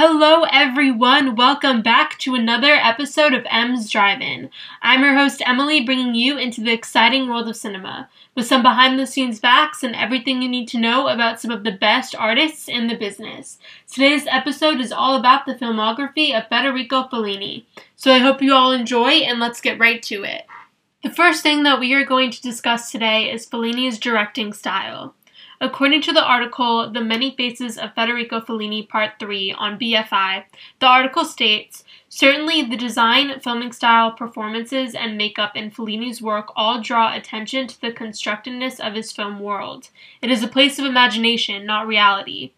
Hello, everyone. Welcome back to another episode of M's Drive-In. I'm your host Emily, bringing you into the exciting world of cinema with some behind-the-scenes facts and everything you need to know about some of the best artists in the business. Today's episode is all about the filmography of Federico Fellini. So I hope you all enjoy, and let's get right to it. The first thing that we are going to discuss today is Fellini's directing style. According to the article The Many Faces of Federico Fellini Part 3 on BFI, the article states Certainly, the design, filming style, performances, and makeup in Fellini's work all draw attention to the constructedness of his film world. It is a place of imagination, not reality.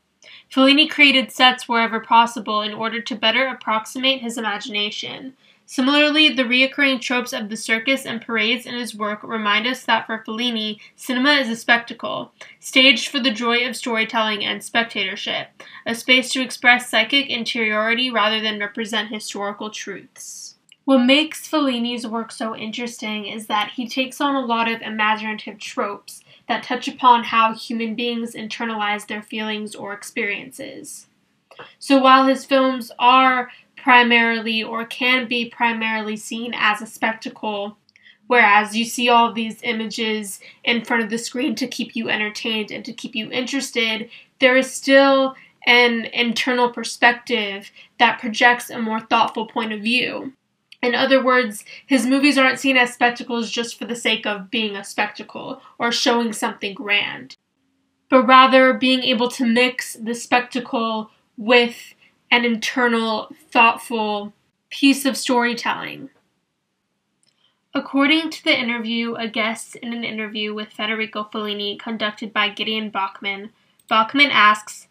Fellini created sets wherever possible in order to better approximate his imagination. Similarly, the reoccurring tropes of the circus and parades in his work remind us that for Fellini, cinema is a spectacle, staged for the joy of storytelling and spectatorship, a space to express psychic interiority rather than represent historical truths. What makes Fellini's work so interesting is that he takes on a lot of imaginative tropes that touch upon how human beings internalize their feelings or experiences. So while his films are primarily or can be primarily seen as a spectacle, whereas you see all these images in front of the screen to keep you entertained and to keep you interested, there is still an internal perspective that projects a more thoughtful point of view. In other words, his movies aren't seen as spectacles just for the sake of being a spectacle or showing something grand, but rather being able to mix the spectacle with an internal, thoughtful piece of storytelling. According to the interview, a guest in an interview with Federico Fellini conducted by Gideon Bachmann, Bachmann asks,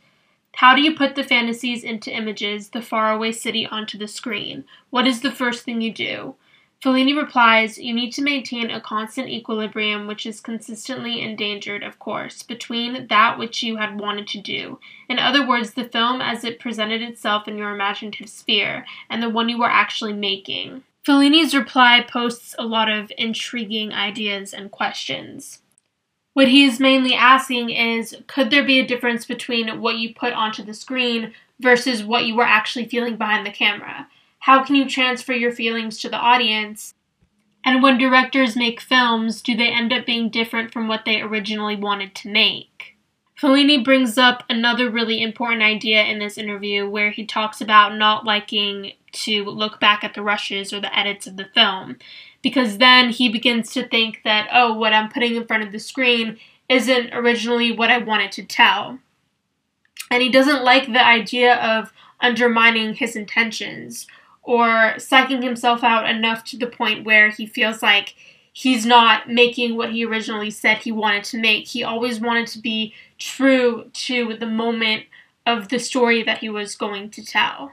How do you put the fantasies into images, the faraway city onto the screen? What is the first thing you do? Fellini replies, You need to maintain a constant equilibrium, which is consistently endangered, of course, between that which you had wanted to do. In other words, the film as it presented itself in your imaginative sphere, and the one you were actually making. Fellini's reply posts a lot of intriguing ideas and questions. What he is mainly asking is could there be a difference between what you put onto the screen versus what you were actually feeling behind the camera? How can you transfer your feelings to the audience? And when directors make films, do they end up being different from what they originally wanted to make? Fellini brings up another really important idea in this interview where he talks about not liking to look back at the rushes or the edits of the film because then he begins to think that, oh, what I'm putting in front of the screen isn't originally what I wanted to tell. And he doesn't like the idea of undermining his intentions or psyching himself out enough to the point where he feels like he's not making what he originally said he wanted to make. He always wanted to be true to the moment of the story that he was going to tell.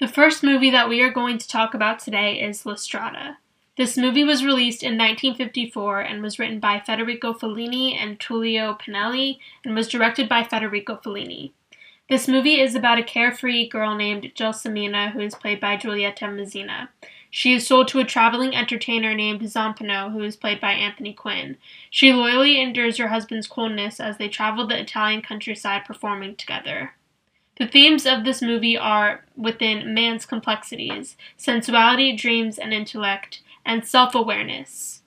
The first movie that we are going to talk about today is La Strada. This movie was released in 1954 and was written by Federico Fellini and Tullio Pinelli and was directed by Federico Fellini. This movie is about a carefree girl named Gelsomina who is played by Giulietta Masina. She is sold to a traveling entertainer named Zampano, who is played by Anthony Quinn. She loyally endures her husband's coldness as they travel the Italian countryside performing together. The themes of this movie are within man's complexities, sensuality, dreams, and intellect, and self awareness.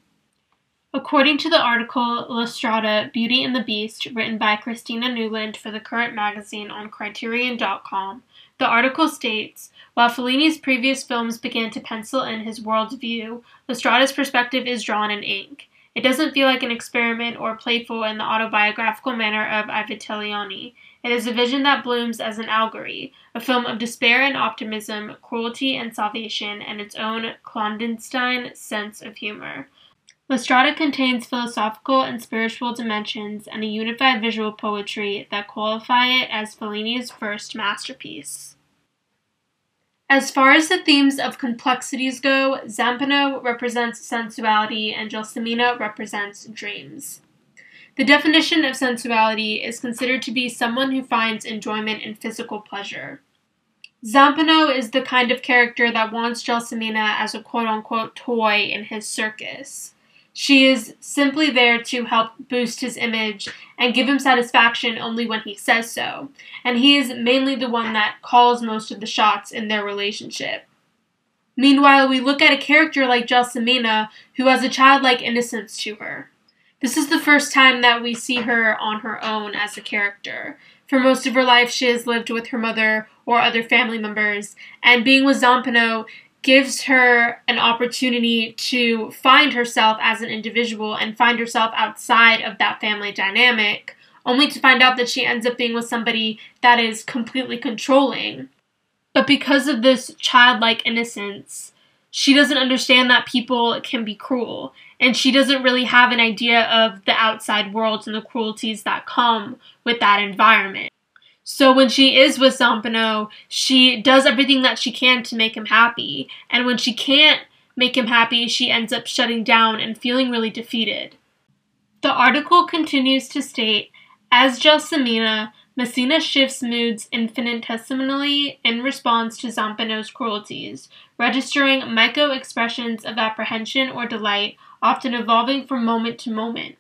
According to the article La Strada, Beauty and the Beast, written by Christina Newland for the Current magazine on Criterion.com, the article states While Fellini's previous films began to pencil in his world view, La Strada's perspective is drawn in ink. It doesn't feel like an experiment or playful in the autobiographical manner of I It is a vision that blooms as an allegory, a film of despair and optimism, cruelty and salvation, and its own clandestine sense of humor. La Strada contains philosophical and spiritual dimensions and a unified visual poetry that qualify it as Fellini's first masterpiece. As far as the themes of complexities go, Zampano represents sensuality and Gelsomina represents dreams. The definition of sensuality is considered to be someone who finds enjoyment in physical pleasure. Zampano is the kind of character that wants Gelsomina as a quote unquote toy in his circus. She is simply there to help boost his image and give him satisfaction only when he says so, and he is mainly the one that calls most of the shots in their relationship. Meanwhile, we look at a character like Gelsomina who has a childlike innocence to her. This is the first time that we see her on her own as a character. For most of her life, she has lived with her mother or other family members, and being with Zampano gives her an opportunity to find herself as an individual and find herself outside of that family dynamic, only to find out that she ends up being with somebody that is completely controlling. But because of this childlike innocence, she doesn't understand that people can be cruel, and she doesn't really have an idea of the outside world and the cruelties that come with that environment. So when she is with Zampano, she does everything that she can to make him happy, and when she can't make him happy, she ends up shutting down and feeling really defeated. The article continues to state, as Gelsomina, Masina shifts moods infinitesimally in response to Zampano's cruelties, registering micro-expressions of apprehension or delight, often evolving from moment to moment.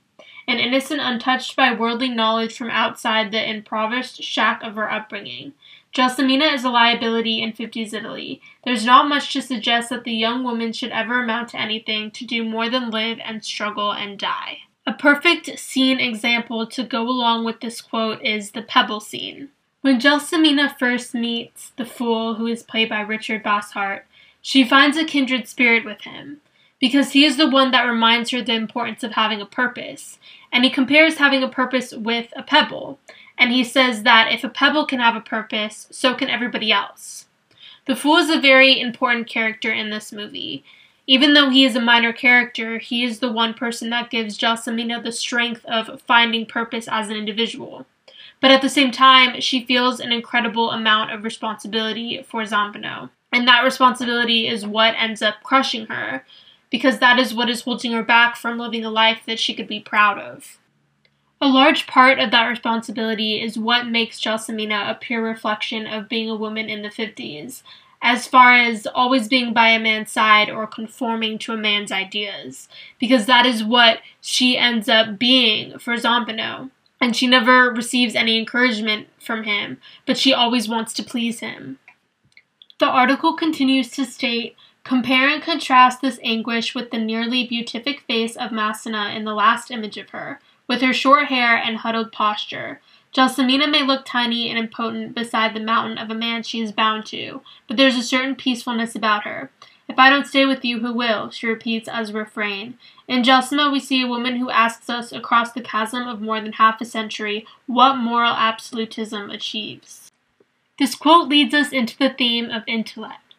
An innocent untouched by worldly knowledge from outside the impoverished shack of her upbringing. Gelsomina is a liability in 50s Italy. There's not much to suggest that the young woman should ever amount to anything to do more than live and struggle and die. A perfect scene example to go along with this quote is the pebble scene. When Gelsomina first meets the fool, who is played by Richard Basehart, she finds a kindred spirit with him, because he is the one that reminds her the importance of having a purpose, and he compares having a purpose with a pebble, and he says that if a pebble can have a purpose, so can everybody else. The fool is a very important character in this movie, even though he is a minor character, he is the one person that gives Gelsomina the strength of finding purpose as an individual. But at the same time, she feels an incredible amount of responsibility for Zampano. And that responsibility is what ends up crushing her, because that is what is holding her back from living a life that she could be proud of. A large part of that responsibility is what makes Gelsomina a pure reflection of being a woman in the 50s, as far as always being by a man's side or conforming to a man's ideas, because that is what she ends up being for Zampano. And she never receives any encouragement from him, but she always wants to please him. The article continues to state Compare and contrast this anguish with the nearly beatific face of Masina in the last image of her, with her short hair and huddled posture, Gelsomina may look tiny and impotent beside the mountain of a man she is bound to, but there's a certain peacefulness about her. If I don't stay with you, who will? she repeats as a refrain. In Gelsoma, we see a woman who asks us, across the chasm of more than half a century, what moral absolutism achieves. This quote leads us into the theme of intellect.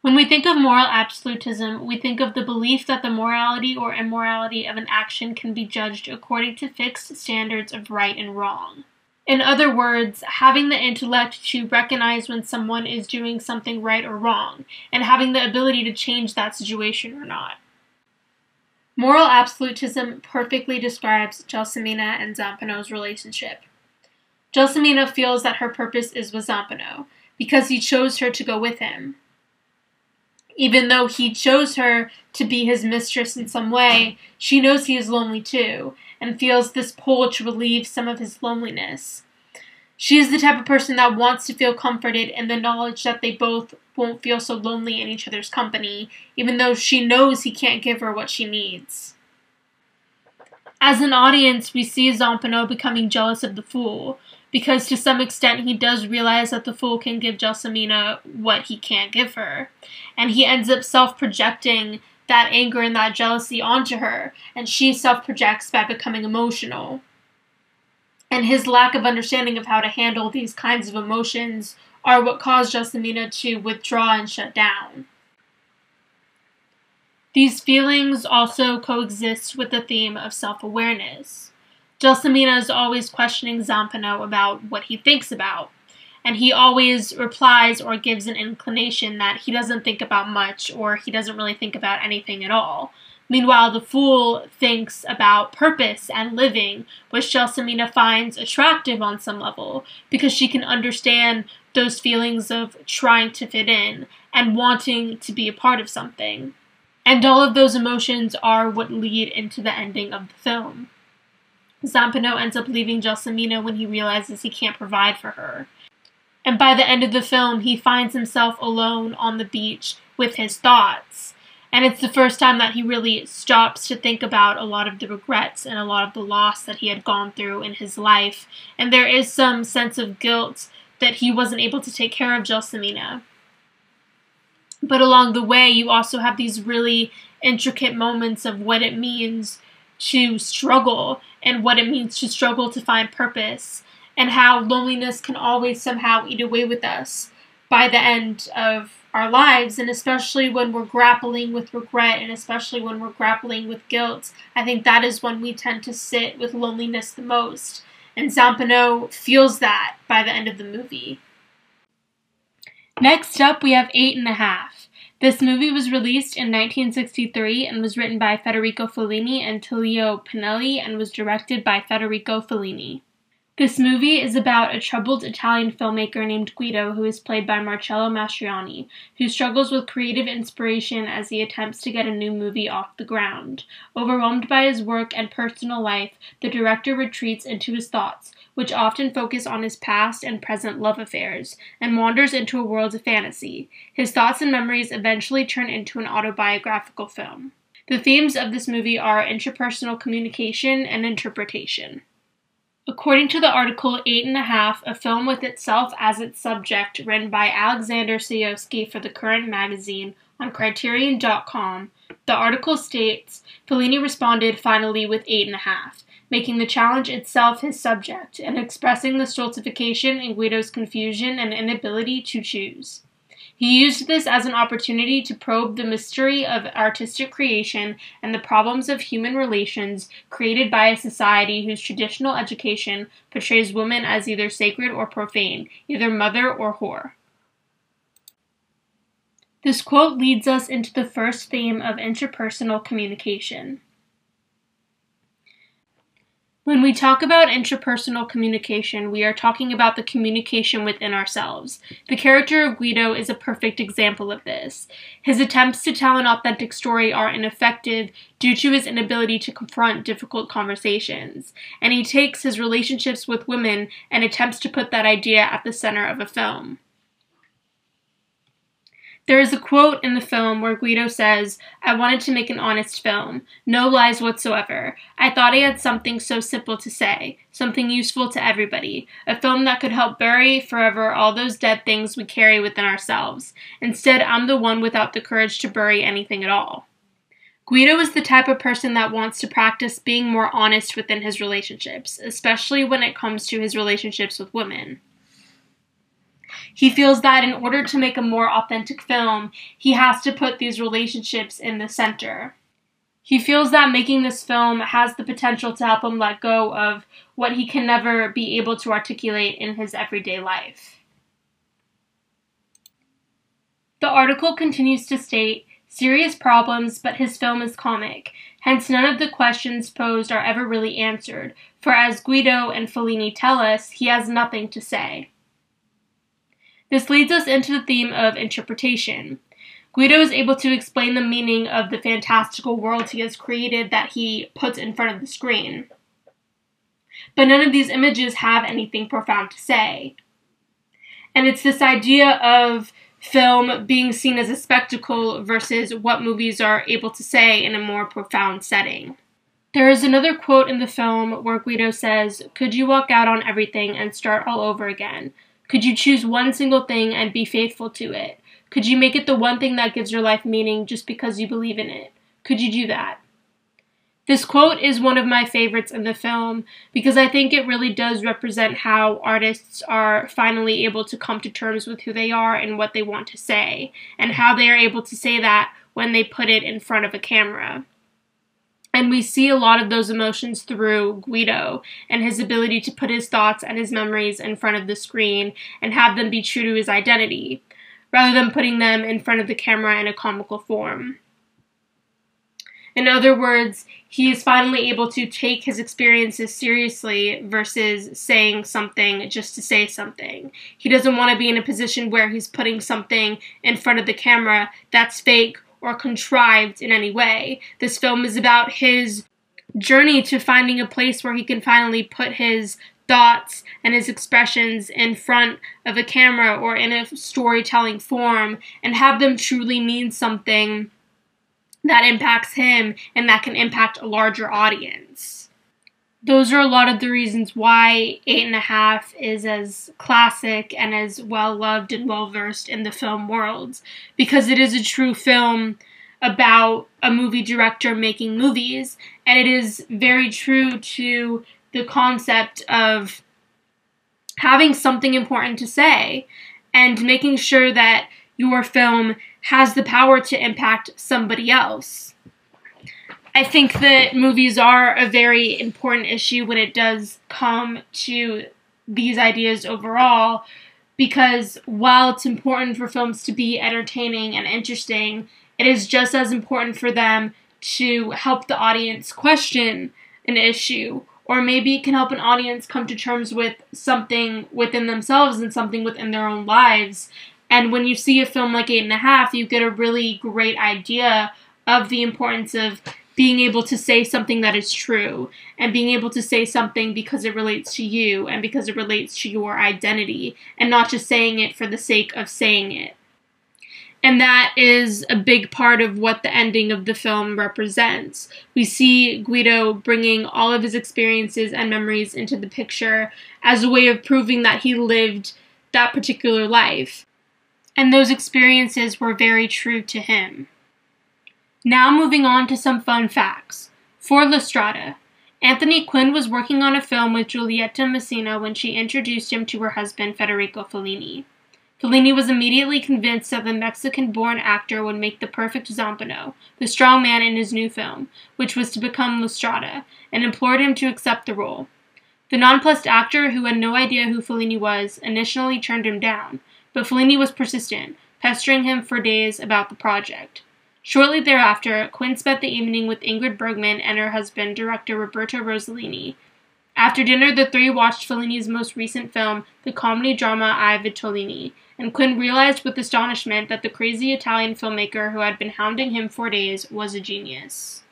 When we think of moral absolutism, we think of the belief that the morality or immorality of an action can be judged according to fixed standards of right and wrong. In other words, having the intellect to recognize when someone is doing something right or wrong, and having the ability to change that situation or not. Moral absolutism perfectly describes Gelsomina and Zampano's relationship. Gelsomina feels that her purpose is with Zampano, because he chose her to go with him. Even though he chose her to be his mistress in some way, she knows he is lonely too, and feels this pull to relieve some of his loneliness. She is the type of person that wants to feel comforted in the knowledge that they both won't feel so lonely in each other's company, even though she knows he can't give her what she needs. As an audience, we see Zampano becoming jealous of the fool, because to some extent he does realize that the fool can give Gelsomina what he can't give her. And he ends up self projecting that anger and that jealousy onto her, and she self projects by becoming emotional. And his lack of understanding of how to handle these kinds of emotions are what caused Gelsomina to withdraw and shut down. These feelings also coexist with the theme of self awareness. Gelsomina is always questioning Zampano about what he thinks about, and he always replies or gives an inclination that he doesn't think about much or he doesn't really think about anything at all. Meanwhile, the fool thinks about purpose and living, which Gelsomina finds attractive on some level because she can understand those feelings of trying to fit in and wanting to be a part of something. And all of those emotions are what lead into the ending of the film. Zampano ends up leaving Gelsomina when he realizes he can't provide for her. And by the end of the film, he finds himself alone on the beach with his thoughts. And it's the first time that he really stops to think about a lot of the regrets and a lot of the loss that he had gone through in his life. And there is some sense of guilt that he wasn't able to take care of Gelsomina. But along the way, you also have these really intricate moments of what it means to struggle and what it means to struggle to find purpose and how loneliness can always somehow eat away with us by the end of our lives. And especially when we're grappling with regret and especially when we're grappling with guilt i think that is when we tend to sit with loneliness the most. And zampano feels that by the end of the movie Next up, we have Eight and a Half. This movie was released in 1963 and was written by Federico Fellini and Tullio Pinelli and was directed by Federico Fellini. This movie is about a troubled Italian filmmaker named Guido, who is played by Marcello Mastroianni, who struggles with creative inspiration as he attempts to get a new movie off the ground. Overwhelmed by his work and personal life, the director retreats into his thoughts, which often focus on his past and present love affairs, and wanders into a world of fantasy. His thoughts and memories eventually turn into an autobiographical film. The themes of this movie are interpersonal communication and interpretation. According to the article Eight and a Half, a film with itself as its subject, written by Alexander Sesonske for the Current magazine on Criterion.com, the article states Fellini responded finally with eight and a half, making the challenge itself his subject and expressing the stultification in Guido's confusion and inability to choose. He used this as an opportunity to probe the mystery of artistic creation and the problems of human relations created by a society whose traditional education portrays women as either sacred or profane, either mother or whore. This quote leads us into the first theme of interpersonal communication. When we talk about interpersonal communication, we are talking about the communication within ourselves. The character of Guido is a perfect example of this. His attempts to tell an authentic story are ineffective due to his inability to confront difficult conversations, and he takes his relationships with women and attempts to put that idea at the center of a film. There is a quote in the film where Guido says, I wanted to make an honest film, no lies whatsoever. I thought I had something so simple to say, something useful to everybody, a film that could help bury forever all those dead things we carry within ourselves. Instead, I'm the one without the courage to bury anything at all. Guido is the type of person that wants to practice being more honest within his relationships, especially when it comes to his relationships with women. He feels that in order to make a more authentic film, he has to put these relationships in the center. He feels that making this film has the potential to help him let go of what he can never be able to articulate in his everyday life. The article continues to state serious problems, but his film is comic. Hence, none of the questions posed are ever really answered, for as Guido and Fellini tell us, he has nothing to say. This leads us into the theme of interpretation. Guido is able to explain the meaning of the fantastical world he has created that he puts in front of the screen. But none of these images have anything profound to say. And it's this idea of film being seen as a spectacle versus what movies are able to say in a more profound setting. There is another quote in the film where Guido says, Could you walk out on everything and start all over again? Could you choose one single thing and be faithful to it? Could you make it the one thing that gives your life meaning just because you believe in it? Could you do that? This quote is one of my favorites in the film because I think it really does represent how artists are finally able to come to terms with who they are and what they want to say, and how they are able to say that when they put it in front of a camera. And we see a lot of those emotions through Guido and his ability to put his thoughts and his memories in front of the screen and have them be true to his identity, rather than putting them in front of the camera in a comical form. In other words, he is finally able to take his experiences seriously versus saying something just to say something. He doesn't want to be in a position where he's putting something in front of the camera that's fake or contrived in any way. This film is about his journey to finding a place where he can finally put his thoughts and his expressions in front of a camera or in a storytelling form and have them truly mean something that impacts him and that can impact a larger audience. Those are a lot of the reasons why Eight and a Half is as classic and as well loved and well versed in the film world, because it is a true film about a movie director making movies, and it is very true to the concept of having something important to say and making sure that your film has the power to impact somebody else. I think that movies are a very important issue when it does come to these ideas overall because while it's important for films to be entertaining and interesting, it is just as important for them to help the audience question an issue or maybe it can help an audience come to terms with something within themselves and something within their own lives. And when you see a film like Eight and a Half, you get a really great idea of the importance of being able to say something that is true and being able to say something because it relates to you and because it relates to your identity and not just saying it for the sake of saying it. And that is a big part of what the ending of the film represents. We see Guido bringing all of his experiences and memories into the picture as a way of proving that he lived that particular life. And those experiences were very true to him. Now, moving on to some fun facts. For La Strada, Anthony Quinn was working on a film with Giulietta Masina when she introduced him to her husband, Federico Fellini. Fellini was immediately convinced that the Mexican born actor would make the perfect Zampano, the strong man in his new film, which was to become La Strada, and implored him to accept the role. The nonplussed actor, who had no idea who Fellini was, initially turned him down, but Fellini was persistent, pestering him for days about the project. Shortly thereafter, Quinn spent the evening with Ingrid Bergman and her husband, director Roberto Rossellini, after dinner, the three watched Fellini's most recent film, the comedy drama I Vitelloni, and Quinn realized with astonishment that the crazy Italian filmmaker who had been hounding him for days was a genius.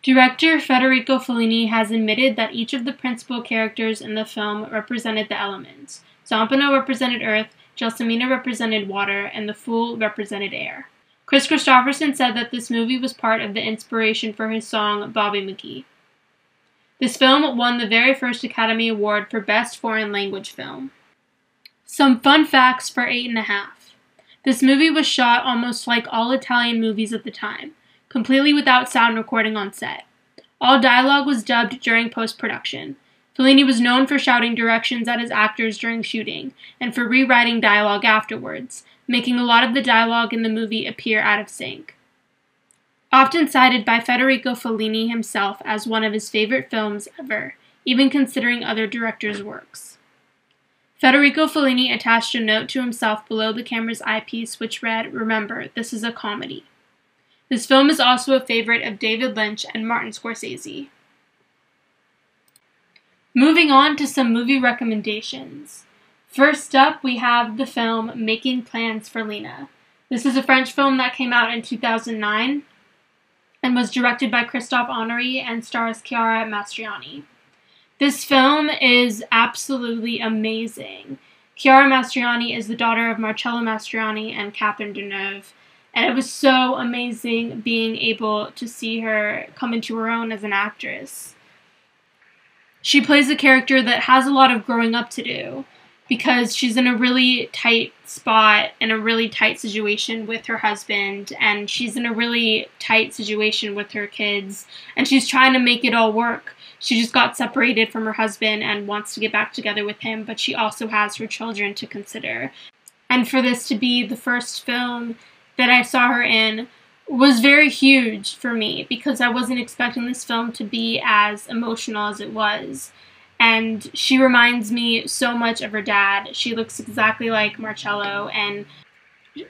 Director Federico Fellini has admitted that each of the principal characters in the film represented the elements. Zampano represented earth, Gelsomina represented water, and the fool represented air. Kris Kristofferson said that this movie was part of the inspiration for his song Bobby McGee. This film won the very first Academy Award for Best Foreign Language Film. Some fun facts for Eight and a Half. This movie was shot almost like all Italian movies at the time, completely without sound recording on set. All dialogue was dubbed during post production. Fellini was known for shouting directions at his actors during shooting, and for rewriting dialogue afterwards, making a lot of the dialogue in the movie appear out of sync often cited by Federico Fellini himself as one of his favorite films ever, even considering other directors' works. Federico Fellini attached a note to himself below the camera's eyepiece which read, Remember, this is a comedy. This film is also a favorite of David Lynch and Martin Scorsese. Moving on to some movie recommendations. First up, we have the film Making Plans for Lena. This is a French film that came out in 2009 and was directed by Christophe Honoré and stars Chiara Mastroianni. This film is absolutely amazing. Chiara Mastroianni is the daughter of Marcello Mastroianni and Catherine Deneuve, and it was so amazing being able to see her come into her own as an actress. She plays a character that has a lot of growing up to do because she's in a really tight spot in a really tight situation with her husband and she's in a really tight situation with her kids and she's trying to make it all work. She just got separated from her husband and wants to get back together with him, but she also has her children to consider. And for this to be the first film that I saw her in was very huge for me because I wasn't expecting this film to be as emotional as it was and she reminds me so much of her dad. She looks exactly like Marcello, and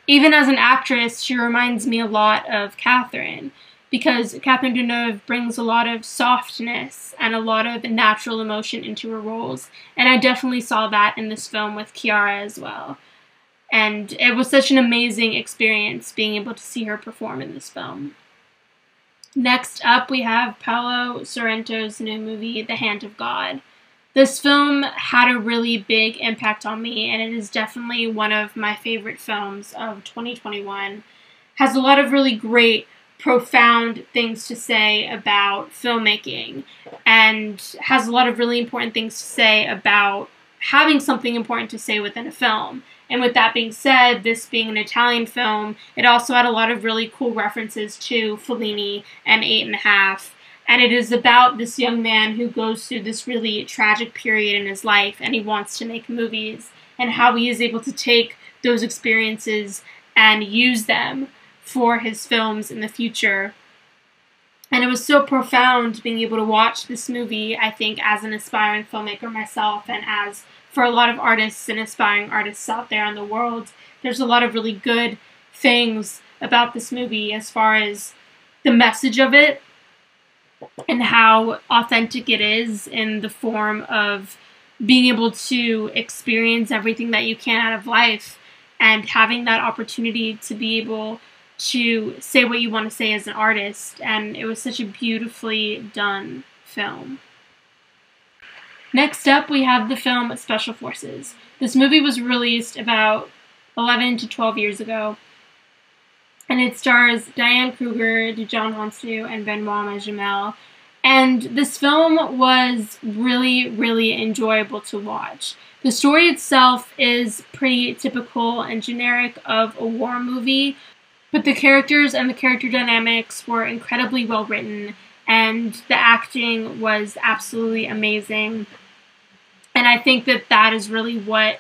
even as an actress, she reminds me a lot of Catherine because Catherine Deneuve brings a lot of softness and a lot of natural emotion into her roles, and I definitely saw that in this film with Chiara as well. And it was such an amazing experience being able to see her perform in this film. Next up, we have Paolo Sorrentino's new movie, The Hand of God. This film had a really big impact on me, and it is definitely one of my favorite films of 2021. Has a lot of really great, profound things to say about filmmaking, and has a lot of really important things to say about having something important to say within a film. And with that being said, this being an Italian film, it also had a lot of really cool references to Fellini and Eight and a Half. And it is about this young man who goes through this really tragic period in his life and he wants to make movies and how he is able to take those experiences and use them for his films in the future. And it was so profound being able to watch this movie, I think, as an aspiring filmmaker myself and as for a lot of artists and aspiring artists out there in the world, there's a lot of really good things about this movie as far as the message of it and how authentic it is in the form of being able to experience everything that you can out of life and having that opportunity to be able to say what you want to say as an artist. And it was such a beautifully done film. Next up, we have the film Special Forces. This movie was released about 11 to 12 years ago, and it stars Diane Kruger, Djimon Hounsou, and Benoit Magimel. And this film was really, really enjoyable to watch. The story itself is pretty typical and generic of a war movie, but the characters and the character dynamics were incredibly well written, and the acting was absolutely amazing. And I think that that is really what,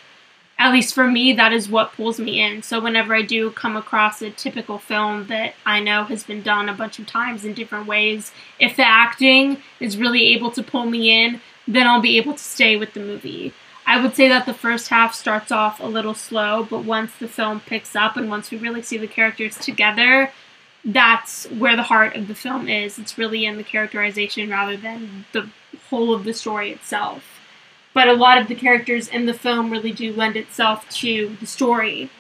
at least for me, that is what pulls me in. So whenever I do come across a typical film that I know has been done a bunch of times in different ways, if the acting is really able to pull me in, then I'll be able to stay with the movie. I would say that the first half starts off a little slow, but once the film picks up and once we really see the characters together, that's where the heart of the film is. It's really in the characterization rather than the whole of the story itself. But a lot of the characters in the film really do lend itself to the story.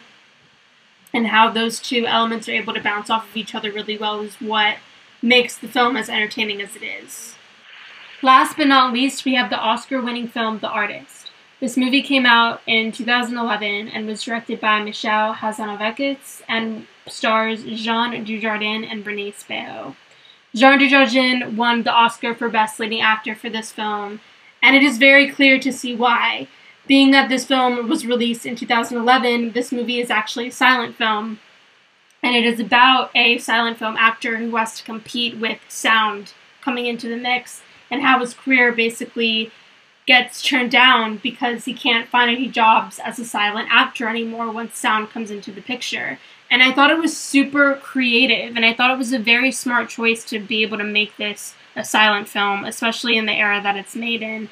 And how those two elements are able to bounce off of each other really well is what makes the film as entertaining as it is. Last but not least, we have the Oscar winning film The Artist. This movie came out in 2011 and was directed by Michel Hazanavicius and stars Jean Dujardin and Bérénice Bejo. Jean Dujardin won the Oscar for Best Leading Actor for this film, and it is very clear to see why. Being that this film was released in 2011, this movie is actually a silent film, and it is about a silent film actor who has to compete with sound coming into the mix and how his career basically gets turned down because he can't find any jobs as a silent actor anymore once sound comes into the picture. And I thought it was super creative, and I thought it was a very smart choice to be able to make this a silent film, especially in the era that it's made in.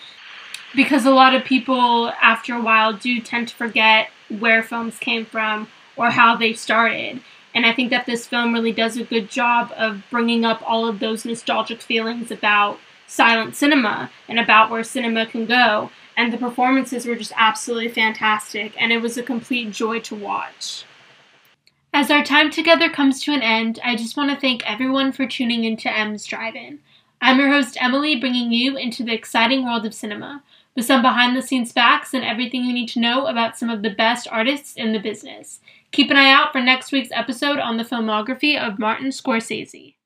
Because a lot of people, after a while, do tend to forget where films came from or how they started. And I think that this film really does a good job of bringing up all of those nostalgic feelings about silent cinema and about where cinema can go. And the performances were just absolutely fantastic, and it was a complete joy to watch. As our time together comes to an end, I just want to thank everyone for tuning into M's Drive In. I'm your host, Emily, bringing you into the exciting world of cinema, with some behind the scenes facts and everything you need to know about some of the best artists in the business. Keep an eye out for next week's episode on the filmography of Martin Scorsese.